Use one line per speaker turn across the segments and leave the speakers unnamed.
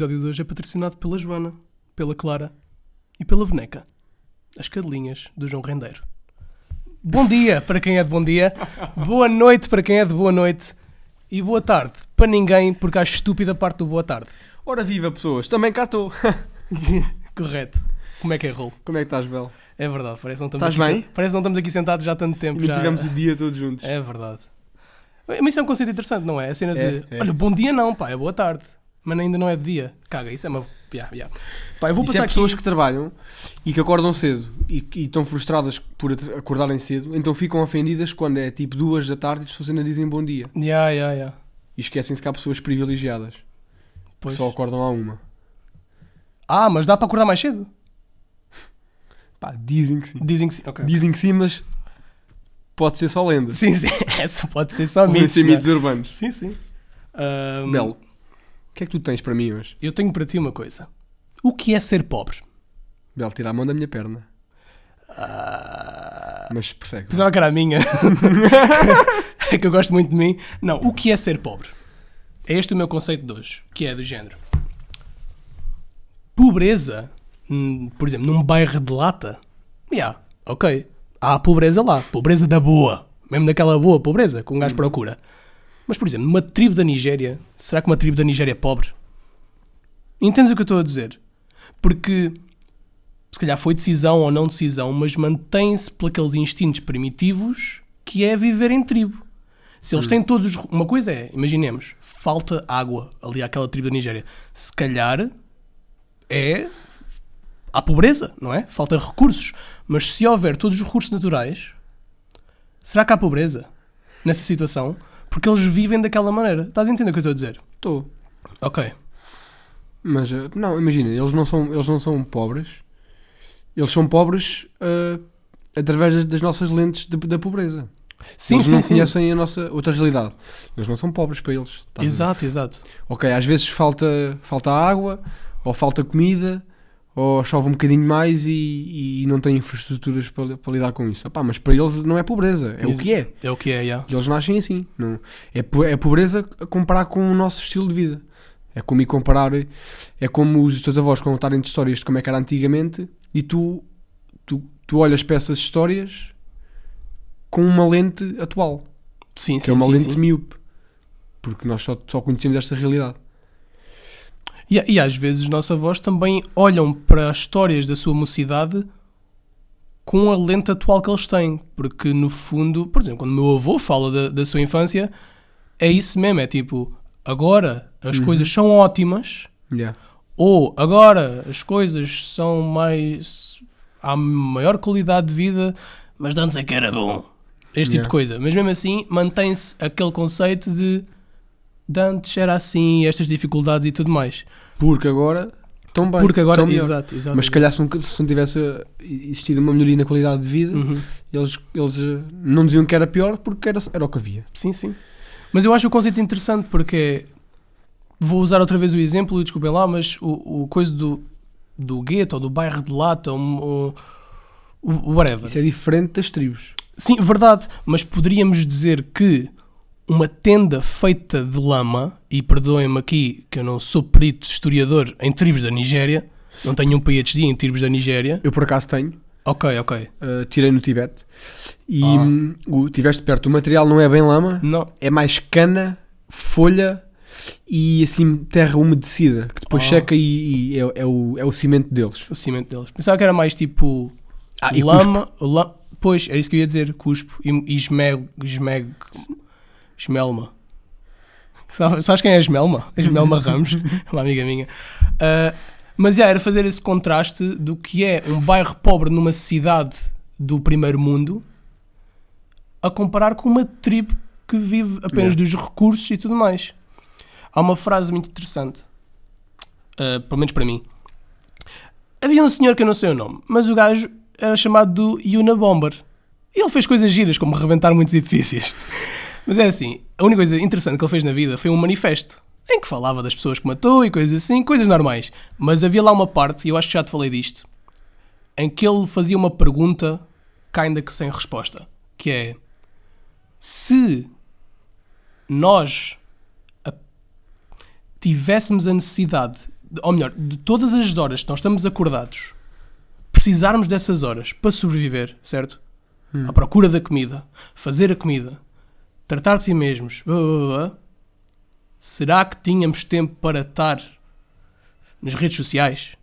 episódio de hoje é patrocinado pela Joana, pela Clara e pela Boneca, as cadelinhas do João Rendeiro. Bom dia para quem é de bom dia, boa noite para quem é de boa noite e boa tarde para ninguém, porque há estúpida parte do boa tarde.
Ora viva pessoas, também cá estou.
Correto. Como é que é, Rolo?
Como é que estás, Bel?
É verdade, parece que não estamos,
Estás
aqui,
bem?
sen- parece não estamos aqui sentados já há tanto tempo.
E
Já...
tivemos o dia todos juntos.
É verdade. Mas isso é um conceito interessante, não é? A cena de,
É, é.
olha, bom dia não, pá, é boa tarde. Mas ainda não é de dia. Caga, isso é uma... Yeah, yeah. Pá, eu vou
Isso
passar
é pessoas
aqui...
que trabalham e que acordam cedo e, e estão frustradas por acordarem cedo, então ficam ofendidas quando é tipo duas da tarde e as pessoas ainda dizem bom dia.
Yeah, yeah, yeah.
E esquecem-se que há pessoas privilegiadas que
Pois.
só acordam à uma.
Ah, mas dá para acordar mais cedo?
Pá, dizem que sim.
Dizem que sim. Ok.
Dizem que sim, mas pode ser só lenda.
Sim, sim. Essa pode ser só
Podem
mitos.
ser
não é?
mitos urbanos.
Sim, sim. Ahm,
Bel, o que é que tu tens para mim hoje?
Eu tenho para ti uma coisa. O que é ser pobre?
Bel, tira a mão da minha perna.
Ah,
Mas persegue.
Pensava que era a minha. é que eu gosto muito de mim. Não, o que é ser pobre? É este o meu conceito de hoje, que é do género. Pobreza, hum, por exemplo, num bairro de lata, yeah, ok. Há pobreza lá, pobreza da boa, mesmo daquela boa pobreza que um gajo procura. Mas, por exemplo, numa tribo da Nigéria, será que uma tribo da Nigéria é pobre? Entendes o que eu estou a dizer? Porque se calhar foi decisão ou não decisão, mas mantém-se por aqueles instintos primitivos que é viver em tribo. Se eles têm todos os. Uma coisa é, imaginemos, falta água ali àquela tribo da Nigéria. Se calhar é. Há pobreza, não é? Falta recursos. Mas se houver todos os recursos naturais, será que há pobreza nessa situação? Porque eles vivem daquela maneira. Estás a entender o que eu estou a dizer?
Estou.
Ok.
Mas, eh, não, imagina, eles não são, eles não são pobres. Eles são pobres eh, através das, das nossas lentes de- da pobreza.
Sim,
eles
sim,
não
sim.
conhecem a nossa outra realidade. Eles não são pobres para eles.
Exato, exato.
Ok, às vezes falta, falta água, ou falta comida, ou chove um bocadinho mais e, e não têm infraestruturas para, para lidar com isso. Opá, mas para eles não é pobreza, é o que é.
É o que é.
E Eles nascem assim. Não, é, é pobreza a comparar com o nosso estilo de vida. É como ir comparar. É como os teus avós contarem histórias de como é que era antigamente e tu, tu, tu olhas para essas histórias com uma lente atual,
Sim,
que
sim,
é uma
sim,
lente
sim.
míope. Porque nós só, só conhecemos esta realidade.
E, e às vezes os nossos avós também olham para as histórias da sua mocidade com a lente atual que eles têm. Porque no fundo, por exemplo, quando o meu avô fala da, da sua infância, é isso mesmo: é tipo, agora as
Uhum.
coisas são ótimas,
Yeah.
ou agora as coisas são mais. há maior qualidade de vida, mas de antes é que era bom. Este tipo
Yeah.
de coisa. Mas mesmo assim, mantém-se aquele conceito de. De antes era assim, estas dificuldades e tudo mais.
Porque agora estão bem.
Porque agora. Exato, exato.
Mas se calhar se não, se não tivesse existido uma melhoria na qualidade de vida,
Uhum.
eles, eles eh, não diziam que era pior porque era, era o que havia.
Sim, sim. Mas eu acho o conceito interessante porque vou usar outra vez o exemplo, desculpem lá, mas o, o coisa do, do gueto ou do bairro de lata, o, o, o whatever.
Isso é diferente das tribos.
Sim, verdade, mas poderíamos dizer que uma tenda feita de lama, e perdoem-me aqui que eu não sou perito historiador em tribos da Nigéria, não tenho um PhD em tribos da Nigéria.
Eu por acaso tenho,
Ok, ok.
eh, tirei no Tibete e
Ah.
hum, o, tiveste perto. O material não é bem lama,
Não.
é mais cana, folha e assim terra umedecida que depois
Ah.
seca e, e é, é o, é o cimento deles.
O cimento deles. Pensava que era mais tipo
Ah,
lama, la- Pois, é isso que eu ia dizer, cuspo e, e esmeg, esmeg, esmelma. Sabe- Sabes quem é a Esmelma? A Esmelma Ramos, uma amiga minha. Ah, mas já, era fazer esse contraste do que é um bairro pobre numa cidade do primeiro mundo a comparar com uma tribo que vive apenas
Yeah.
dos recursos e tudo mais. Há uma frase muito interessante, ah, pelo menos para mim. Havia um senhor que eu não sei o nome, mas o gajo era chamado do Yuna Bomber. E ele fez coisas giras, como rebentar muitos edifícios. Mas é assim, a única coisa interessante que ele fez na vida foi um manifesto em que falava das pessoas que matou e coisas assim, coisas normais. Mas havia lá uma parte, e eu acho que já te falei disto, em que ele fazia uma pergunta, ainda que sem resposta, que é se nós tivéssemos a necessidade, de- ou melhor, de todas as horas que nós estamos acordados, precisarmos dessas horas para sobreviver, certo?
Hum.
À procura da comida, fazer a comida, tratar de si mesmos, blá, blá, blá, blá, será que tínhamos tempo para estar nas redes sociais?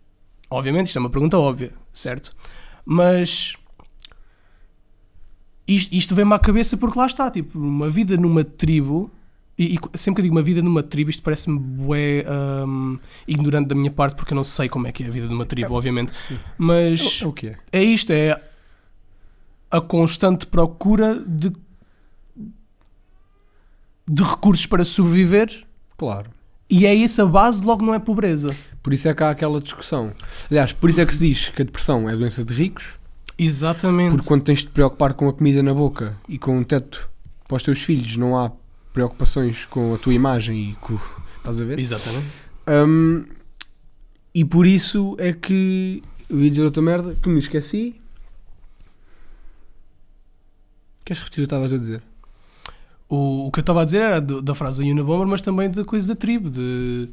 Obviamente, isto é uma pergunta óbvia, certo? Mas isto, isto vem-me à cabeça porque lá está, tipo, uma vida numa tribo, e, e sempre que eu digo uma vida numa tribo, isto parece-me bué hum, ignorante da minha parte porque eu não sei como é que é a vida numa tribo, obviamente. Mas
É, o que é?
é isto, é a constante procura de, de recursos para sobreviver
Claro.
e é essa a base, logo não é pobreza.
Por isso é que há aquela discussão. Aliás, por isso é que se diz que a depressão é doença de ricos,
Exatamente.
porque quando tens de te preocupar com a comida na boca e com um teto para os teus filhos, não há preocupações com a tua imagem e com. Estás a ver?
Exatamente.
Hum, e por isso é que eu ia dizer outra merda que me esqueci. Queres repetir o que estavas a dizer?
O, o que eu estava a dizer era do- da frase da Unabomber, mas também da coisa da tribo, de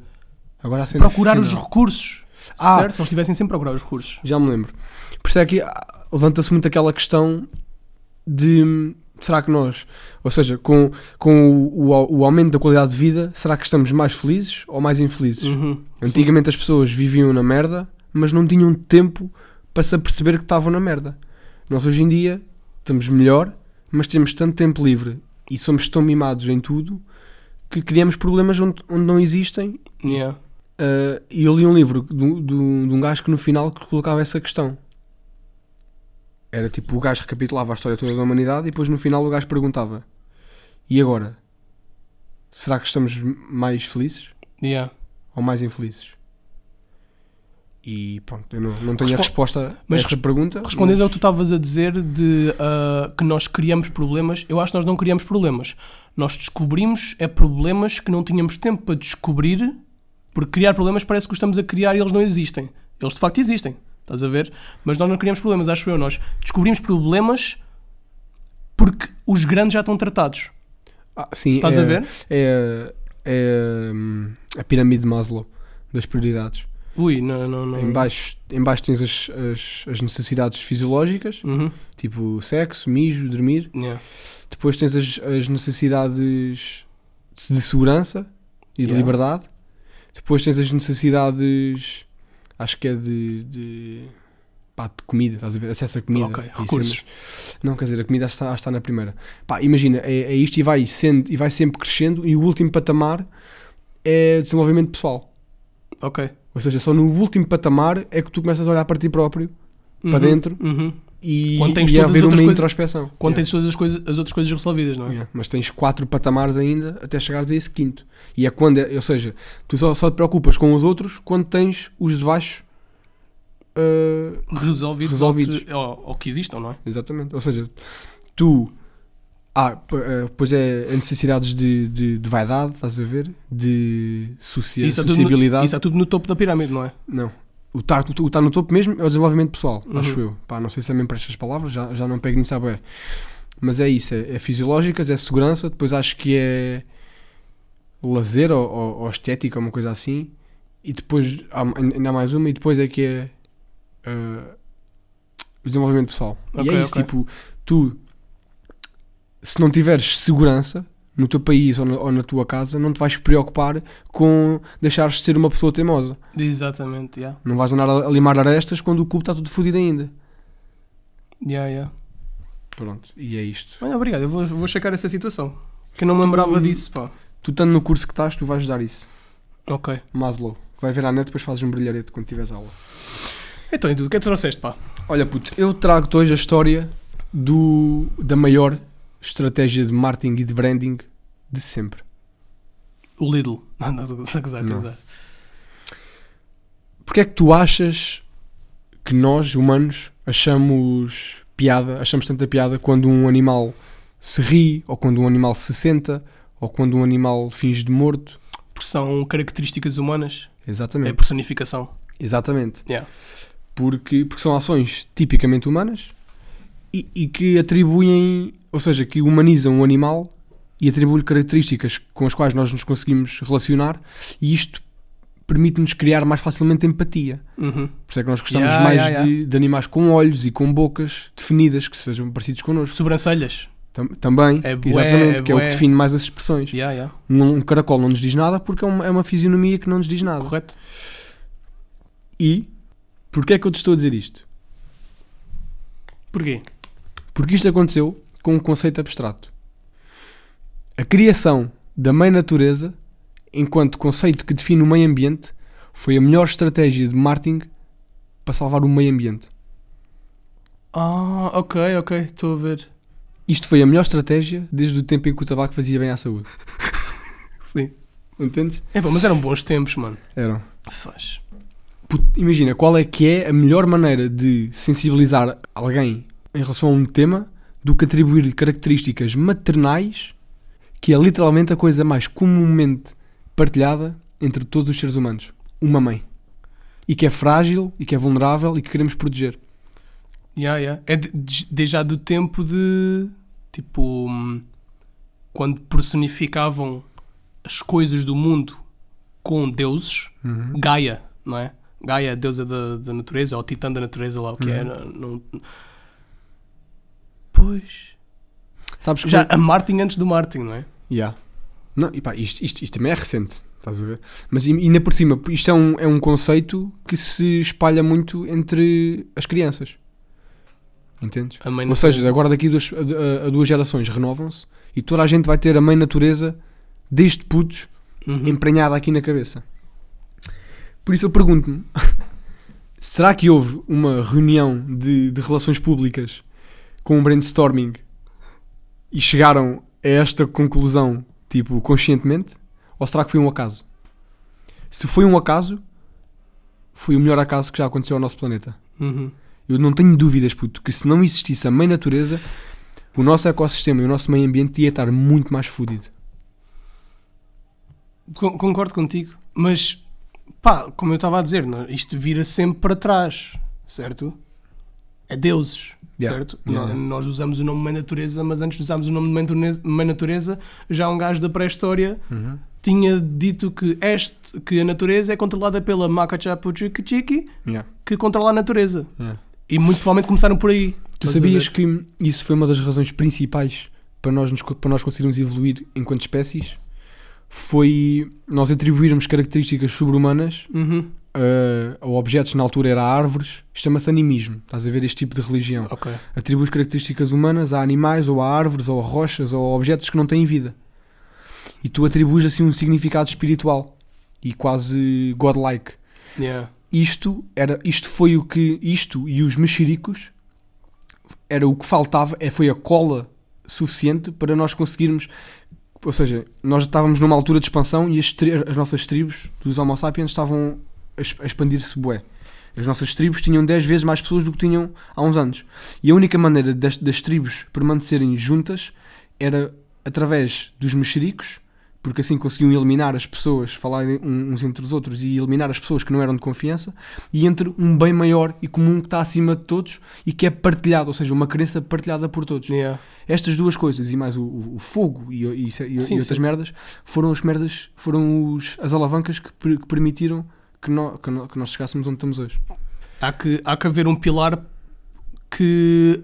Agora
procurar os recursos.
Ah.
Certo? Se eles tivessem sempre a procurar os recursos.
Já me lembro. Por isso é que ah, levanta-se muito aquela questão de será que nós, ou seja, com, com o, o, o aumento da qualidade de vida, será que estamos mais felizes ou mais infelizes?
Uhum.
Antigamente as pessoas viviam na merda, mas não tinham tempo para se aperceber que estavam na merda. Nós hoje em dia estamos melhor, mas temos tanto tempo livre e somos tão mimados em tudo que criamos problemas onde, onde não existem.
Yeah.
Uh, e eu li um livro do- do- de um gajo que no final que colocava essa questão. Era tipo, o gajo recapitulava a história toda da humanidade e depois no final o gajo perguntava: E agora? Será que estamos mais felizes
Yeah.
ou mais infelizes? E pronto, eu não, não tenho a
Respo-
resposta
mas
a
res-
pergunta.
Respondendo
mas-
ao que tu estavas a dizer de ah, que nós criamos problemas, eu acho que nós não criamos problemas. Nós descobrimos é problemas que não tínhamos tempo para descobrir, porque criar problemas parece que os estamos a criar e eles não existem. Eles de facto existem, estás a ver? Mas nós não criamos problemas, acho eu. Nós descobrimos problemas porque os grandes já estão tratados.
Ah, sim,
Estás
é,
a ver?
É, é, hum, a pirâmide de Maslow das prioridades.
Ui, não, não, não.
Em, baixo, em baixo tens as, as, as necessidades fisiológicas,
Uhum.
tipo sexo, mijo, dormir.
Yeah.
Depois tens as, as necessidades de segurança e de
Yeah.
liberdade. Depois tens as necessidades, acho que é de, de, pá, de comida, estás a ver? Acesso a comida.
Ok, recursos.
Não, quer dizer, a comida está, está na primeira. Pá, imagina, é, é isto e vai, sendo, e vai sempre crescendo. E o último patamar é desenvolvimento pessoal.
Ok.
Ou seja, só no último patamar é que tu começas a olhar para ti próprio para
Uhum.
dentro
Uhum.
e,
Quando tens
e
todas as
haver uma
outras coisas-
introspeção.
Quando
Yeah.
tens todas as, coisas, as outras coisas resolvidas, não é?
Yeah, Mas tens quatro patamares ainda até chegares a esse quinto. E é quando, é- ou seja, tu só, só te preocupas com os outros quando tens os de baixo. ah,
Resolvidos,
Resolvidos.
Ou, ou, ou que existam, não é?
exatamente. Ou seja, tu. Ah, ah, pois é, é necessidades de, de, de vaidade, estás a ver? De socia
Isso é, tudo no,
sociabilidade.
isso é tudo no topo da pirâmide, não é?
Não. O estar o tá no topo mesmo é o desenvolvimento pessoal,
Uhum.
acho eu. Pá, não sei se também para estas palavras, já, já não pego nisso a bem. Mas é isso, é, é fisiológicas, é segurança, depois acho que é lazer ou, ou, ou estética, uma coisa assim. E depois há, ainda há mais uma, e depois é que é ah, o desenvolvimento pessoal. e
Ok,
é isso,
ok.
tipo, tu se não tiveres segurança no teu país ou na, ou na tua casa, não te vais preocupar com deixares de ser uma pessoa teimosa.
Exatamente, yeah.
Não vais andar a a limar arestas quando o cubo está tudo fodido ainda.
Yeah, yeah.
Pronto, e é isto.
Olha, obrigado, eu vou, vou checar essa situação. Que eu não me lembrava
Tu-
disso, pá.
Tu estando no curso que estás, tu vais dar isso.
Ok.
Maslow. Vai ver à net, depois fazes um brilharete quando tiveres aula.
Então, e tu, o que é que trouxeste, pá?
Olha, puto, eu trago-te hoje a história do, da maior estratégia de marketing e de branding de sempre.
O Lidl. Não, não, estou a
Não.
gozar.
Porquê é que tu achas que nós, humanos, achamos piada, achamos tanta piada quando um animal se ri, ou quando um animal se senta, ou quando um animal finge de morto?
Porque são características humanas. É
Exatamente.
personificação.
Exatamente.
Yeah.
Porque, porque são ações tipicamente humanas e, e que atribuem, ou seja, que humanizam o animal e atribui-lhe características com as quais nós nos conseguimos relacionar e isto permite-nos criar mais facilmente empatia.
Uhum.
Por isso é que nós gostamos
Yeah,
mais
yeah,
De, de animais com olhos e com bocas definidas, que sejam parecidos connosco.
Sobrancelhas.
Tam- também,
É bué,
exatamente,
é
que é o que define mais as expressões.
Yeah, yeah.
Um, um caracol não nos diz nada porque é uma, é uma fisionomia que não nos diz nada.
Correto.
E, porquê é que eu te estou a dizer isto?
Porquê?
Porque isto aconteceu com um conceito abstrato. A criação da mãe natureza, enquanto conceito que define o meio ambiente, foi a melhor estratégia de marketing para salvar o meio ambiente.
Ah, ok, ok. Estou a ver.
Isto foi a melhor estratégia desde o tempo em que o tabaco fazia bem à saúde.
Sim.
Entendes?
É pá, mas eram bons tempos, mano.
Eram.
Faz.
Imagina, qual é que é a melhor maneira de sensibilizar alguém em relação a um tema do que atribuir-lhe características maternais, que é literalmente a coisa mais comumente partilhada entre todos os seres humanos. Uma mãe. E que é frágil, e que é vulnerável, e que queremos proteger.
Yeah, yeah. É de, de- desde já do tempo de. Tipo. Quando personificavam as coisas do mundo com deuses. Gaia, não é? Gaia, deusa da, da natureza, ou titã da natureza, lá o que é. Não, não- Pois.
Sabes que
Já a Martin antes do Martin, não é?
Yeah. Não, e pá, isto, isto, isto também é recente, estás a ver? Mas ainda por cima, isto é um, é um conceito que se espalha muito entre as crianças. Entendes? Ou seja, agora daqui a duas, a, a- a duas gerações renovam-se e toda a gente vai ter a mãe natureza desde putos
Uhum.
emprenhada aqui na cabeça. Por isso eu pergunto-me: será que houve uma reunião de, de relações públicas com um brainstorming e chegaram a esta conclusão, tipo, conscientemente? Ou será que foi um acaso? Se foi um acaso, foi o melhor acaso que já aconteceu ao nosso planeta.
Uhum.
Eu não tenho dúvidas, puto, que se não existisse a mãe natureza, o nosso ecossistema e o nosso meio ambiente ia estar muito mais fodido.
Con- Concordo contigo, mas pá, como eu estava a dizer, não, isto vira sempre para trás, certo? É deuses,
Yeah.
certo?
Yeah.
Nó- Nós usamos o nome Mãe Natureza, mas antes de usarmos o nome de Mãe Natureza- Mãe Natureza, já um gajo da pré-história tinha dito que, este, que a natureza é controlada pela Makachapuchiki,
Yeah.
que controla a natureza.
Yeah.
E muito provavelmente começaram por aí.
Tu sabias que isso foi uma das razões principais para nós, nos- para nós conseguirmos evoluir enquanto espécies? Foi nós atribuirmos características sobre-humanas
Uhum.
A, a objetos, na altura era árvores, chama-se animismo. Estás a ver este tipo de religião?
Ok.
Atribuis características humanas a animais, ou a árvores, ou a rochas, ou a objetos que não têm vida. E tu atribuis assim um significado espiritual e quase godlike.
Yeah.
Isto, era, isto foi o que. Isto e os mexericos era o que faltava, é, foi a cola suficiente para nós conseguirmos. Ou seja, nós estávamos numa altura de expansão e as, as nossas tribos dos Homo sapiens estavam a expandir-se bué. As nossas tribos tinham 10 vezes mais pessoas do que tinham há uns anos. E a única maneira das, das tribos permanecerem juntas era através dos mexericos, porque assim conseguiam eliminar as pessoas, falarem uns entre os outros e eliminar as pessoas que não eram de confiança, e entre um bem maior e comum que está acima de todos e que é partilhado, ou seja, uma crença partilhada por todos.
Yeah.
Estas duas coisas e mais o, o- fogo e, e- e- e
Sim,
outras
sim.
merdas foram as merdas, foram os, as alavancas que, que permitiram que, nó- que nó- que nós chegássemos onde estamos hoje.
Há que, há que haver um pilar que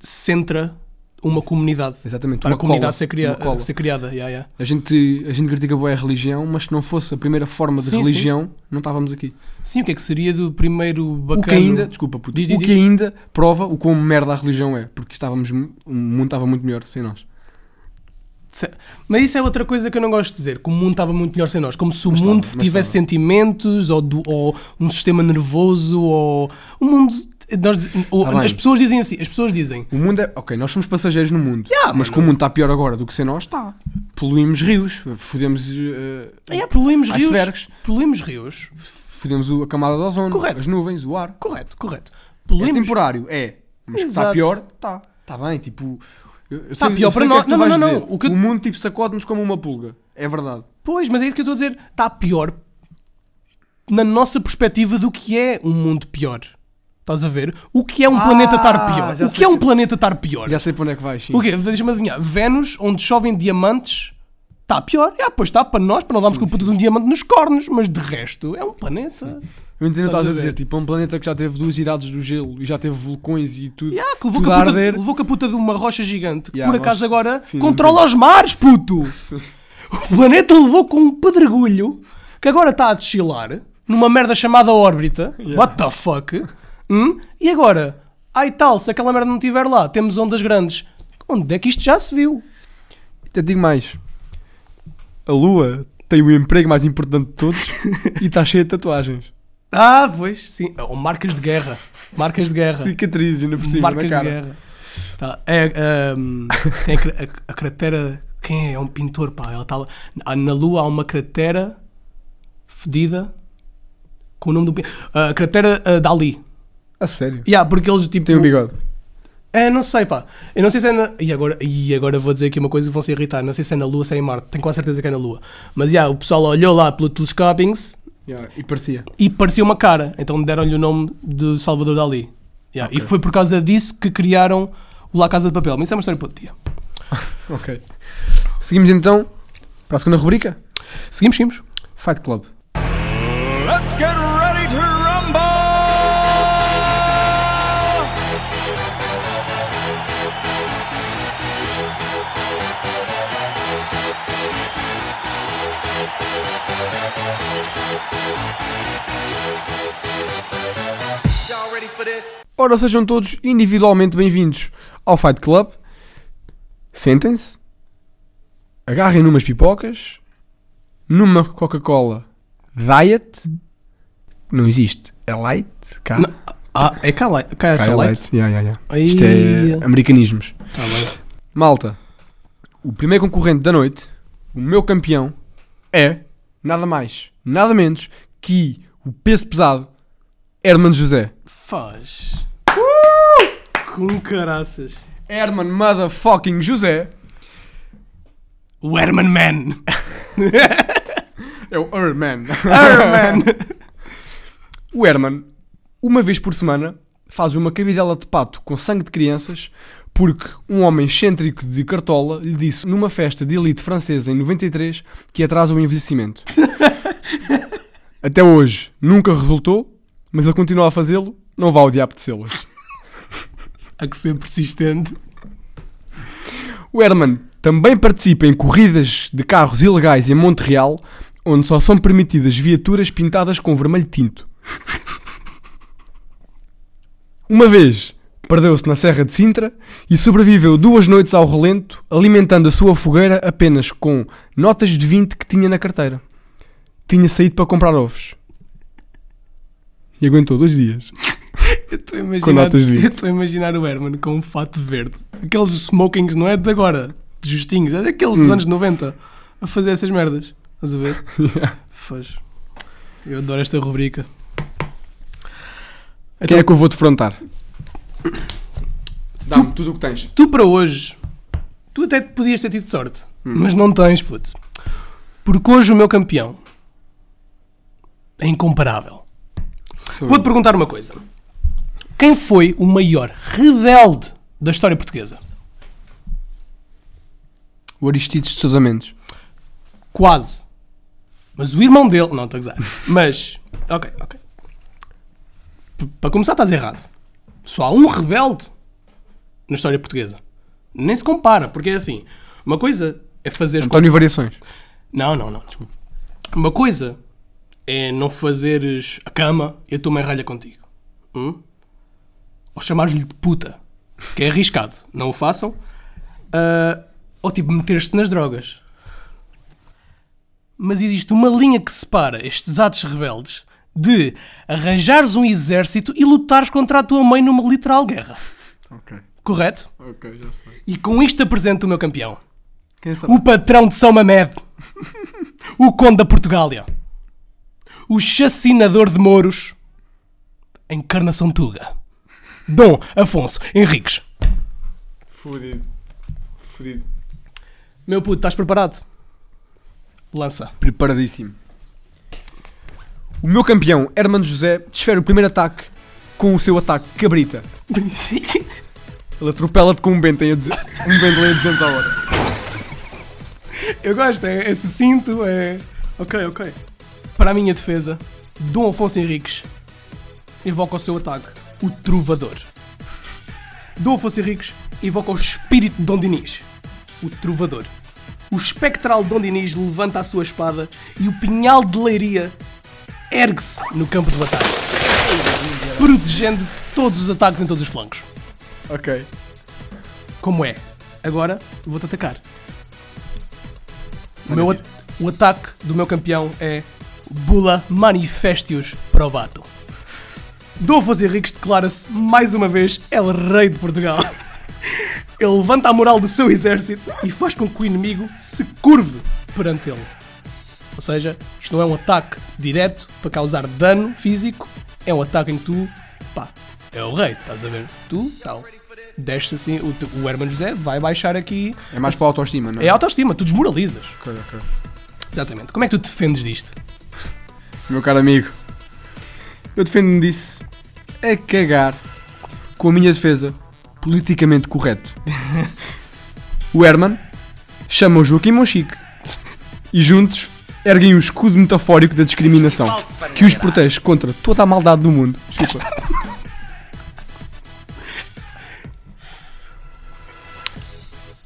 centra uma comunidade.
Exatamente.
Para
uma
a comunidade
cola,
ser, cria-
uma
ser criada. Yeah, yeah.
A gente, a gente critica boa a religião, mas se não fosse a primeira forma de
Sim,
religião, não estávamos aqui.
Sim, o que é que seria do primeiro bacana?
O que ainda, desculpa, puto,
Diz,
o
diz,
que
diz.
ainda prova o quão merda a religião é, porque estávamos, o mundo estava muito melhor sem nós.
Mas isso é outra coisa que eu não gosto de dizer, que o mundo estava muito melhor sem nós. Como se o
Mas
mundo
estava,
tivesse
estava.
sentimentos, ou, do- ou um sistema nervoso, ou... O mundo... nós diz- o-
Tá
as pessoas dizem assim, as pessoas dizem...
O mundo é, ok, nós somos passageiros no mundo,
Yeah,
mas como o mundo está pior agora do que sem nós, está. Poluímos rios, fodemos, eh,
É, poluímos rios. Poluímos rios.
fodemos a camada de ozono,
Correto.
as nuvens, o ar.
Correto, correto.
É
Poluímos...
temporário, é. Mas que está
Exato.
pior, está. Está bem, tipo. Eu- eu
Está
sei-
pior para
é
nós.
tu
Não, não, não,
dizer.
o que
O mundo tipo sacode-nos como uma pulga. É verdade.
Pois, mas é isso que eu estou a dizer. Está pior na nossa perspectiva do que é um mundo pior. Estás a ver? O que é um planeta estar
Ah,
pior? O que é um
que-
planeta estar pior?
Já sei para onde é que vais, sim.
O quê? Deixa-me adivinhar. Vênus, onde chovem diamantes, está pior. É, pois está para nós, para não darmos com o puto de um diamante nos cornos, mas de resto, é um planeta.
Eu entendo o que
Estás
a dizer, tipo, é um planeta que já teve duas idades do gelo e já teve vulcões e tudo.
Yeah, que levou,
Tudo
a puta,
arder.
levou com a puta de uma rocha gigante que
Yeah,
por acaso agora
sim,
controla os mares, puto! O planeta levou com um pedregulho que agora está a deschilar numa merda chamada órbita.
Yeah.
What the fuck? Hum? E agora, ai tal, se aquela merda não estiver lá, temos ondas grandes. Onde é que isto já se viu?
Até digo mais. A Lua tem o emprego mais importante de todos e está cheia de tatuagens.
Ah, pois, sim. Ou marcas de guerra. Marcas de guerra.
Cicatrizes ainda por cima,
marcas de guerra. Tá, é, ahm, tem a, a- a cratera. Quem é? É um pintor, pá. Ela tá lá- na- Lua há uma cratera fedida com o nome do. pin- A cratera ah, Dali.
A sério?
Yeah, porque eles tipo.
Tem um bigode.
É, não sei, pá. Eu não sei se é na. E agora, e agora vou dizer aqui uma coisa que vão se irritar. Não sei se é na Lua ou se é em Marte. Tenho quase certeza que é na Lua. Mas já, o pessoal olhou lá pelo telescopings
Yeah, e parecia.
e parecia uma cara. Então deram-lhe o nome de Salvador Dali. Yeah, E
Ok.
foi por causa disso que criaram o La Casa de Papel. Mas isso é uma história para outro dia.
Ok. Seguimos então para a segunda rubrica.
Seguimos, seguimos.
Fight Club.
Let's get ready
Ora, sejam todos individualmente bem-vindos ao Fight Club. Sentem-se, agarrem numas pipocas, numa Coca-Cola Diet, não existe, é light, cá,
Não, Ah, é cá, light. cá é
cá
só
é
light?
light. Yeah, yeah, yeah. Isto é americanismos.
Tá.
Malta, o primeiro concorrente da noite, o meu campeão, é nada mais, nada menos que o peso pesado Herman José.
Faz. Uh! Com caraças.
Herman motherfucking José
O Herman Man.
é o Herman.
Herman.
O Herman, uma vez por semana, faz uma cabidela de pato com sangue de crianças porque um homem excêntrico de Cartola lhe disse numa festa de elite francesa em 93 que atrasa o envelhecimento. Até hoje nunca resultou, mas ele continua a fazê-lo, não vá ao diabo de selas.
Há que ser persistente.
O Herman também participa em corridas de carros ilegais em Montreal, onde só são permitidas viaturas pintadas com vermelho tinto. Uma vez perdeu-se na Serra de Sintra e sobreviveu duas noites ao relento, alimentando a sua fogueira apenas com notas de 20 que tinha na carteira. Tinha saído para comprar ovos. E aguentou dois dias.
Eu estou a imaginar,
notas de 20.
eu estou a imaginar o Herman com um fato verde. Aqueles smokings não é de agora, de justinhos, é daqueles
Hum.
dos anos 90 a fazer essas merdas. Estás a ver? Faz. Eu adoro esta rubrica.
Quem é que eu vou defrontar? Dá-me tudo o que tens.
Tu para hoje, tu até podias ter tido sorte,
Hum.
mas não tens, puto. Porque hoje o meu campeão é incomparável. Vou-te perguntar uma coisa. Quem foi o maior rebelde da história portuguesa?
O Aristides de Sousa Mendes.
Quase. Mas o irmão dele. Não, estou a gozar. Mas. Ok, ok. P- Para começar, estás errado. Só há um rebelde na história portuguesa. Nem se compara, porque é assim. Uma coisa é fazer.
António Variações.
Não, não, não, desculpa. Uma coisa é não fazeres a cama e a tua mãe ralha contigo. Hum? Ou chamares-lhe de puta, que é arriscado. Não o façam. Ah, ou tipo meter-te nas drogas. Mas existe uma linha que separa estes atos rebeldes de arranjares um exército e lutares contra a tua mãe numa literal guerra.
Ok.
Correto?
Ok, já sei.
E com isto apresento o meu campeão.
Está?
O patrão de São Mamed. o conde da Portugália. O chacinador de mouros. Encarnação Tuga. Dom Afonso Henriques.
Fudido. Fudido.
Meu puto, estás preparado? Lança.
Preparadíssimo. O meu campeão, Hermano José, desfere o primeiro ataque com o seu ataque cabrita. Ele atropela-te com um Bentley a, duze- um Bentley a 200 a hora.
Eu gosto, é, é sucinto, é. Ok, ok. Para a minha defesa, Dom Afonso Henriques invoca o seu ataque, o Trovador. Dom Afonso Henriques invoca o espírito de Dom Dinis, o Trovador. O espectral Dom Dinis levanta a sua espada e o pinhal de leiria ergue-se no campo de batalha, protegendo todos os ataques em todos os flancos.
Ok.
Como é? Agora vou-te atacar. O, meu at- o ataque do meu campeão é Bula Manifestius Probato. Dom Henriques declara-se mais uma vez El Rei de Portugal. Ele levanta a moral do seu exército e faz com que o inimigo se curve perante ele. Ou seja, isto não é um ataque direto para causar dano físico, é um ataque em que tu, pá, é o rei, estás a ver? Tu, tal. Desce assim, o, o Hermano José vai baixar aqui.
É mais para a autoestima, não é?
É autoestima, tu desmoralizas.
Ok, ok.
Exatamente. Como é que tu defendes disto?
Meu caro amigo, eu defendo-me disso a cagar com a minha defesa politicamente correto. O Herman chama o Joaquim Monchique e juntos erguem o escudo metafórico da discriminação que os protege contra toda a maldade do mundo. Desculpa.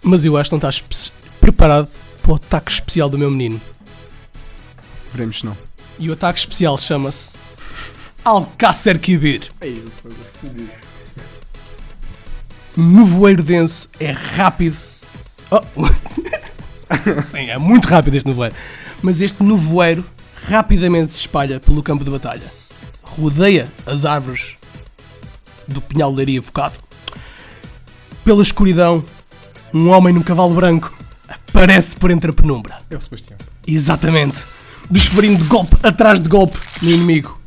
Mas eu acho que não estás preparado para o ataque especial do meu menino.
Veremos se não.
E o ataque especial chama-se Alcácer Kibir. O nevoeiro denso é rápido. Oh. Sim, é muito rápido este nevoeiro. Mas este nevoeiro rapidamente se espalha pelo campo de batalha. Rodeia as árvores do pinhal de leiria focado. Pela escuridão, um homem num cavalo branco aparece por entre a penumbra.
É o Sebastião.
Exatamente. Desferindo golpe atrás de golpe no inimigo.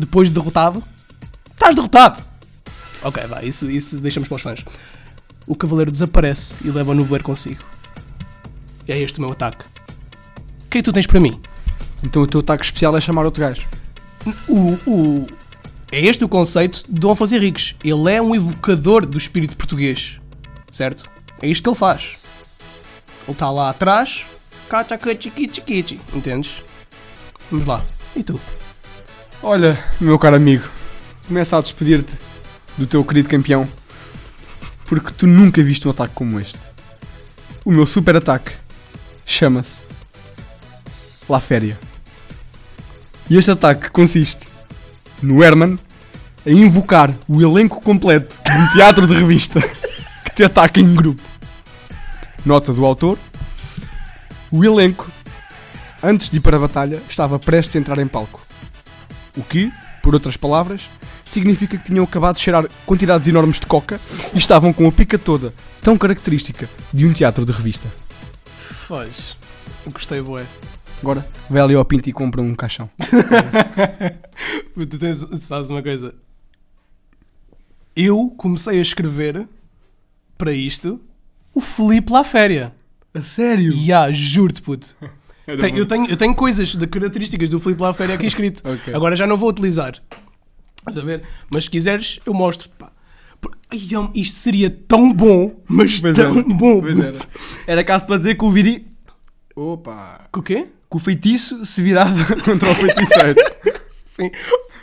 Depois de derrotado, estás derrotado. Ok, vai, isso, isso deixamos para os fãs. O cavaleiro desaparece e leva o nevoeiro consigo. E é este o meu ataque. O que é que tu tens para mim?
Então o teu ataque especial é chamar outro gajo.
O, o, é este o conceito de Dom Afonso Henriques. Ele é um evocador do espírito português. Certo? É isto que ele faz. Ele está lá atrás. Entendes? Vamos lá. E tu?
Olha, meu caro amigo, começa a despedir-te do teu querido campeão, porque tu nunca viste um ataque como este. O meu super ataque chama-se La Féria. E este ataque consiste no Herman a invocar o elenco completo de um teatro de revista que te ataca em grupo. Nota do autor: o elenco, antes de ir para a batalha, estava prestes a entrar em palco. O que, por outras palavras, significa que tinham acabado de cheirar quantidades enormes de coca e estavam com a pica toda, tão característica de um teatro de revista.
Faz. Gostei, boé.
Agora, vai ali ao Pinto e compra um caixão.
Tu tens, sabes uma coisa? Eu comecei a escrever para isto o Felipe La Féria.
A sério?
E ah, juro-te, puto. Tem- eu, tenho, eu tenho coisas de características do Felipe La Féria aqui escrito.
Ok.
Agora já não vou utilizar. Estás a ver? Mas se quiseres, eu mostro-te. pá. Por- Ai, hum, isto seria tão bom, mas
Pois
tão
era.
bom.
Pois
puto.
era. Era caso para dizer que o viri... Opa!
Com o quê?
Que o feitiço se virava contra o feiticeiro.
Sim.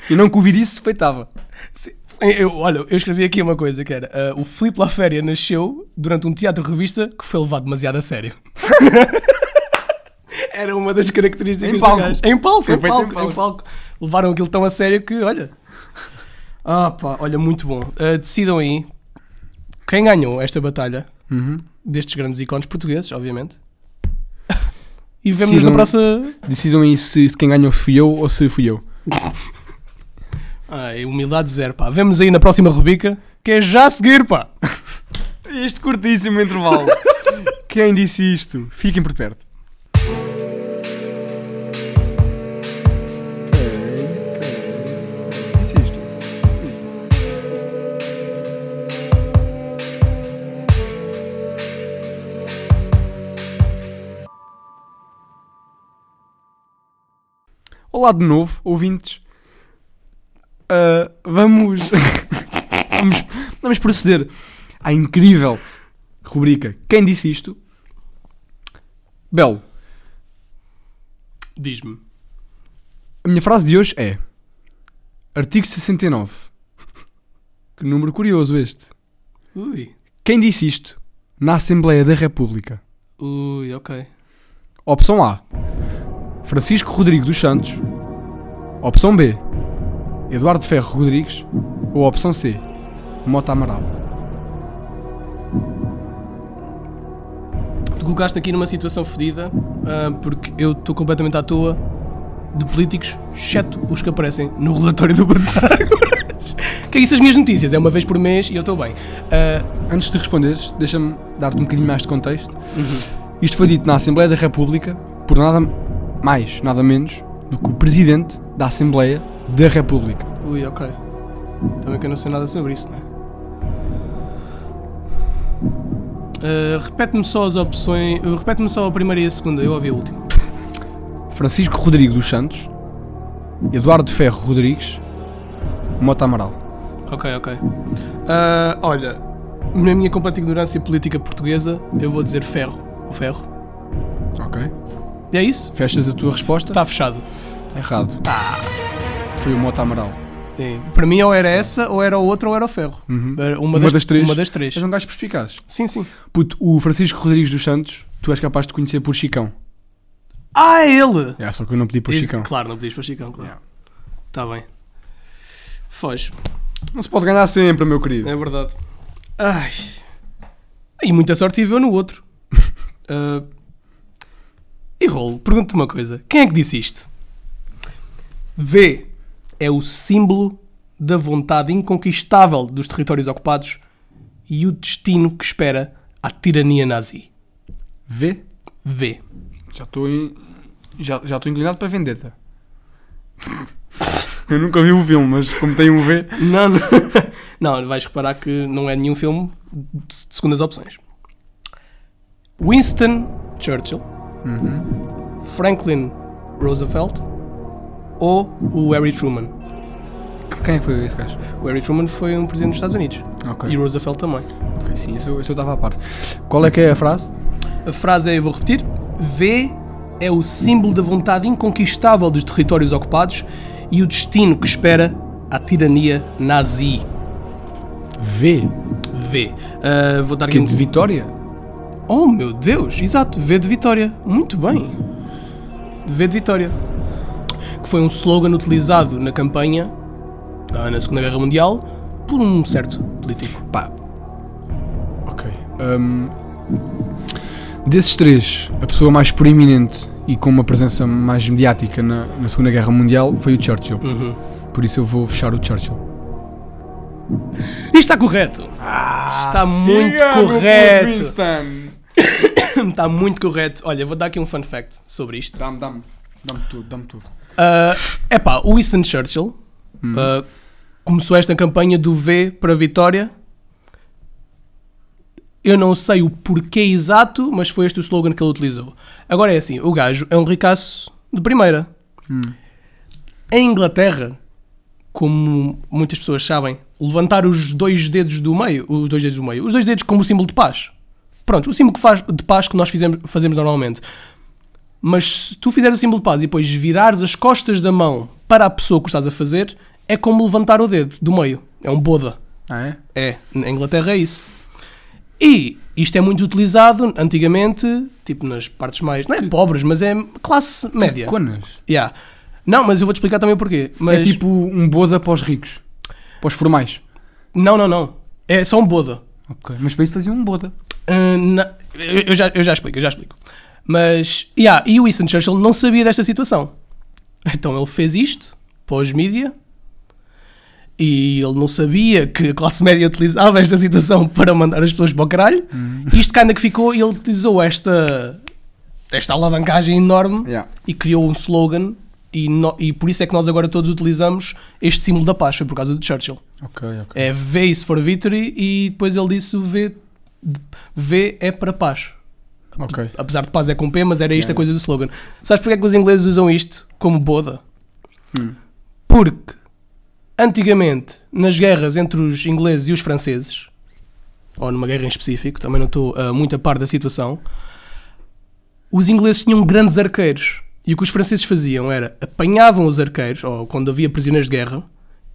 e não que o viriço se feitava.
Sim. Eu, olha, eu escrevi aqui uma coisa que era ah, o Filipe La Féria nasceu durante um teatro-revista que foi levado demasiado a sério. Era uma das características
Em palco.
gajo. Em palco,
Foi
em palco,
em palco.
em palco. Levaram aquilo tão a sério que, olha. Ah pá, olha, muito bom. Ah, decidam aí quem ganhou esta batalha
Uhum.
destes grandes ícones portugueses, obviamente. E vemo-nos
Decidam-
na próxima.
Decidam aí se, se quem ganhou fui eu ou se fui eu.
Ai, humildade zero, pá. Vemos aí na próxima rubrica, que é já a seguir, pá.
Este curtíssimo intervalo. Quem disse isto? Fiquem por perto. Olá de novo, ouvintes. ah, vamos, vamos. Vamos proceder à incrível rubrica Quem disse isto? Belo,
Diz-me.
a minha frase de hoje é Artigo 69. Que número curioso este.
Ui.
Quem disse isto na Assembleia da República?
Ui, ok.
Opção A: Francisco Rodrigo dos Santos. Opção B: Eduardo Ferro Rodrigues. Ou opção C: Mota Amaral.
Tu colocaste aqui numa situação fodida ah, porque eu estou completamente à toa de políticos, exceto os que aparecem no relatório do Batáguas. que é isso as minhas notícias? É uma vez por mês e eu estou bem. Ah,
Antes de responderes, deixa-me dar-te um bocadinho mais de contexto. Isto foi dito na Assembleia da República por nada mais, nada menos do que o Presidente da Assembleia da República.
ui, ok. Também que eu não sei nada sobre isso, não é? Ah, repete-me só as opções. uh, repete-me só a primeira e a segunda, eu ouvi a última.
Francisco Rodrigo dos Santos, Eduardo Ferro Rodrigues, Mota Amaral.
Ok, ok. Ah, olha, na minha completa ignorância política portuguesa, eu vou dizer ferro. O ferro.
Ok.
E é isso?
Fechas a tua resposta?
Está fechado.
Errado. Foi o Mota Amaral.
É. Para mim, ou era essa, ou era o outro, ou era o ferro.
Uhum.
Era
Uma das três.
Uma das três.
És um gajo perspicaz.
Sim, sim.
Puto, o Francisco Rodrigues dos Santos, tu és capaz de conhecer por Chicão.
Ah, é ele!
É, só que eu não pedi por
Esse-
Chicão.
Claro, não pedias para Chicão, claro. Está bem. Foge.
Não se pode ganhar sempre, meu querido.
É verdade. Ai. E muita sorte tive eu no outro. Ah, E rolo, pergunto-te uma coisa. Quem é que disse isto? V é o símbolo da vontade inconquistável dos territórios ocupados e o destino que espera a tirania nazi.
Vê?
V.
Já estou em... já, já estou inclinado para Vendetta. eu nunca vi o filme, mas como tem um V...
Não, não. não, vais reparar que não é nenhum filme de segundas opções. Winston Churchill, Franklin Roosevelt ou o Harry Truman.
Quem que foi esse gajo?
O Harry Truman foi um presidente dos Estados Unidos
Ok.
e Roosevelt também.
Ok, sim, isso, eu- isso eu estava a par. Qual é que é a frase?
A frase é, eu vou repetir, V é o símbolo da vontade inconquistável dos territórios ocupados e o destino que espera a tirania nazi.
V.
V. Ah, vou dar aqui
Que
um...
de Vitória?
Oh meu Deus, exato, V de Vitória. Muito bem. V de Vitória. Que foi um slogan utilizado na campanha ah, na Segunda Guerra Mundial por um certo político.
Pá. Ok. Hum, desses três, a pessoa mais proeminente e com uma presença mais mediática na, na Segunda Guerra Mundial foi o Churchill.
Uhum.
Por isso eu vou fechar o Churchill.
Está correto. está muito correto. Está muito correto. Olha, vou dar aqui um fun fact sobre isto.
Dá-me, dá-me. Dá-me tudo, dá-me tudo.
É epá, o Winston Churchill ah, começou esta campanha do V para Vitória. Eu não sei o porquê exato, mas foi este o slogan que ele utilizou. Agora é assim, o gajo é um ricaço de primeira. Em Inglaterra, como muitas pessoas sabem, levantar os dois dedos do meio, os dois dedos do meio, os dois dedos como símbolo de paz. Pronto, o símbolo que faz, de paz que nós fizemos, fazemos normalmente. Mas se tu fizeres o símbolo de paz e depois virares as costas da mão para a pessoa que estás a fazer, é como levantar o dedo do meio. É um boda.
Ah, é?
É, na Inglaterra é isso. E isto é muito utilizado antigamente, tipo nas partes mais. Não é pobres, mas é classe média.
Conas.
Yeah. Não, mas eu vou-te explicar também o porquê. Mas...
É tipo um boda para os ricos. Para os formais.
Não, não, não. É só um boda.
Ok. Mas para isso faziam um boda.
Ah, na- eu, já, eu já explico, eu já explico. Mas, yeah, e o Winston Churchill não sabia desta situação. Então ele fez isto para os mídia e ele não sabia que a classe média utilizava esta situação para mandar as pessoas para o caralho. E isto ainda que ficou ele utilizou esta, esta alavancagem enorme
Yeah.
e criou um slogan e, no- e por isso é que nós agora todos utilizamos este símbolo da paz, foi por causa de Churchill. É V is for victory e depois ele disse o V, v é para paz.
Ok.
Apesar de paz é com P, mas era isto
Yeah.
a coisa do slogan. Sabes porque é que os ingleses usam isto como boda?
Hum.
Porque antigamente, nas guerras entre os ingleses e os franceses, ou numa guerra em específico, também não estou ah, muito a par da situação, os ingleses tinham grandes arqueiros. E o que os franceses faziam era apanhavam os arqueiros, ou quando havia prisioneiros de guerra,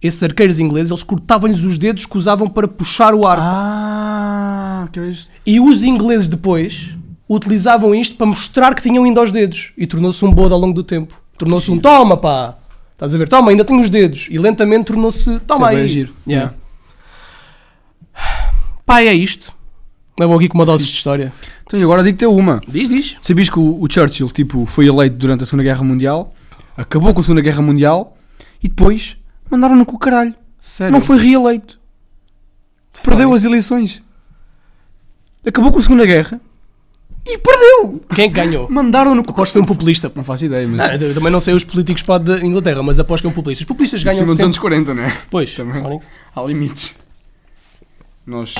esses arqueiros ingleses, eles cortavam-lhes os dedos que usavam para puxar o arco.
Ah, que é isto?
E os ingleses depois utilizavam isto para mostrar que tinham ainda aos dedos. E tornou-se um bode ao longo do tempo. Tornou-se um toma, pá. Estás a ver? Toma, ainda tenho os dedos. E lentamente tornou-se toma
Isso é
aí.
giro.
Yeah. Pá, é isto. Levam aqui com uma dose de história.
Então, e agora digo-te uma.
Diz, diz.
Sabias que o, o Churchill tipo, foi eleito durante a Segunda Guerra Mundial, acabou com a Segunda Guerra Mundial e depois mandaram-no com o caralho.
Sério.
Não foi reeleito. Perdeu as eleições. Acabou com a Segunda Guerra e perdeu.
Quem é que ganhou?
Mandaram-no com o
Aposto que foi um populista.
Não faço ideia, mas.
Não, eu também não sei os políticos pá, de Inglaterra, mas aposto que é um populista. Os populistas ganham
Ganham
sempre.
tantos 40, não é?
Pois,
Também.
olhem.
Há limites. Nós.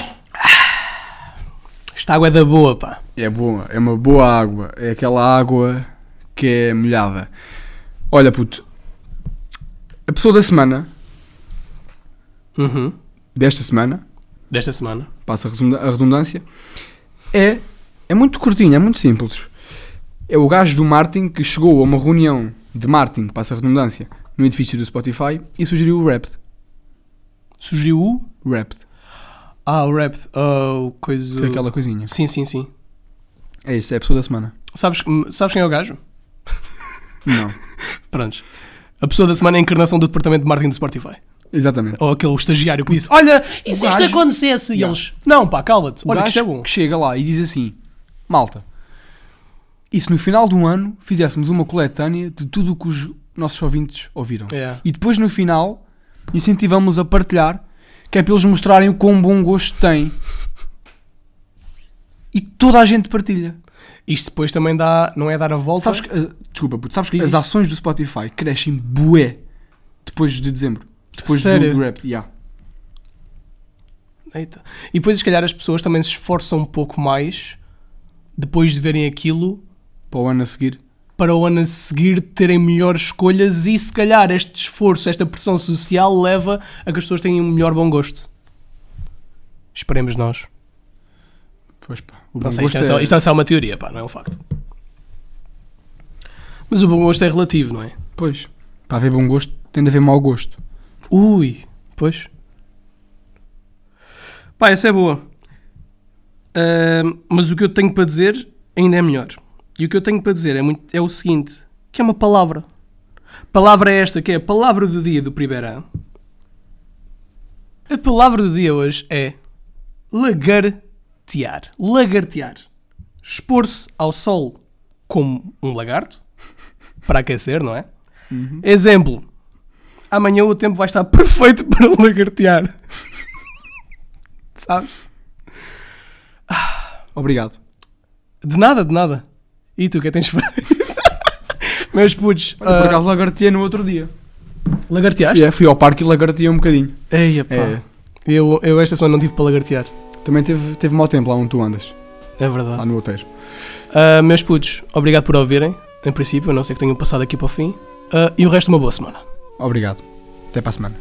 Esta água é da boa, pá.
É boa, é uma boa água. É aquela água que é molhada. Olha, puto. A pessoa da semana,
Uhum.
desta semana,
Desta semana.
passa a redundância, é, é muito curtinho, é muito simples. É o gajo do marketing que chegou a uma reunião de marketing, passa a redundância, no edifício do Spotify e sugeriu o Wrapped.
Sugeriu o.
Wrapped.
Ah, o rap. Ah, o coisa.
Foi aquela coisinha.
Sim, sim, sim.
É isso, é a pessoa da semana.
Sabes, sabes quem é o gajo?
Não.
Prontos. A pessoa da semana é a encarnação do departamento de marketing do Spotify.
Exatamente.
Ou aquele estagiário que disse: Olha, e se isto
gajo-
acontecesse? E
Yeah.
eles: Não, pá, cala-te. Olha, que isto é bom.
que chega lá e diz assim: Malta, e se no final do ano fizéssemos uma coletânea de tudo o que os nossos ouvintes ouviram?
É.
E depois no final incentivamos a partilhar, que é para eles mostrarem o quão bom gosto têm. E toda a gente partilha.
Isto depois também dá, não é dar a volta.
Sabes que, eh, desculpa, puto, sabes que as ações do Spotify crescem bué depois de dezembro. Depois
Sério?
do rap. Yeah.
Eita. E depois, se calhar, as pessoas também se esforçam um pouco mais depois de verem aquilo
Para o ano a seguir.
para o ano a seguir terem melhores escolhas e se calhar este esforço, esta pressão social leva a que as pessoas tenham um melhor bom gosto. Esperemos nós.
Pois pá. O
Não sei, isto, é só,
é-
isto é só uma teoria, pá, não é um facto. Mas o bom gosto é relativo, não é?
Pois. Para haver bom gosto, tem de haver mau gosto.
Ui, pois. Pá, essa é boa. Ahm, mas o que eu tenho para dizer ainda é melhor. E o que eu tenho para dizer é, muito, é o seguinte: que é uma palavra. Palavra é esta, que é a palavra do dia do primeiro ano. A palavra do dia hoje é lagartear. Lagartear. Expor-se ao sol como um lagarto, para aquecer, não é? Exemplo. Amanhã o tempo vai estar perfeito para lagartear. Sabes?
Obrigado.
De nada, de nada. E tu, o que é que tens feito? Meus putos,
Olha, por
ah,
acaso lagarteei no outro dia.
lagarteaste?
Fui, fui ao parque e lagarteei um bocadinho.
Pá.
É.
Eu, eu esta semana não tive para lagartear.
Também teve, teve mau tempo lá onde tu andas,
É
lá
verdade.
no hotel.
Ah, meus putos, obrigado por ouvirem. Em princípio, a não ser que tenham passado aqui para o fim. Ah, e o resto, uma boa semana.
Obrigado. Até para a semana.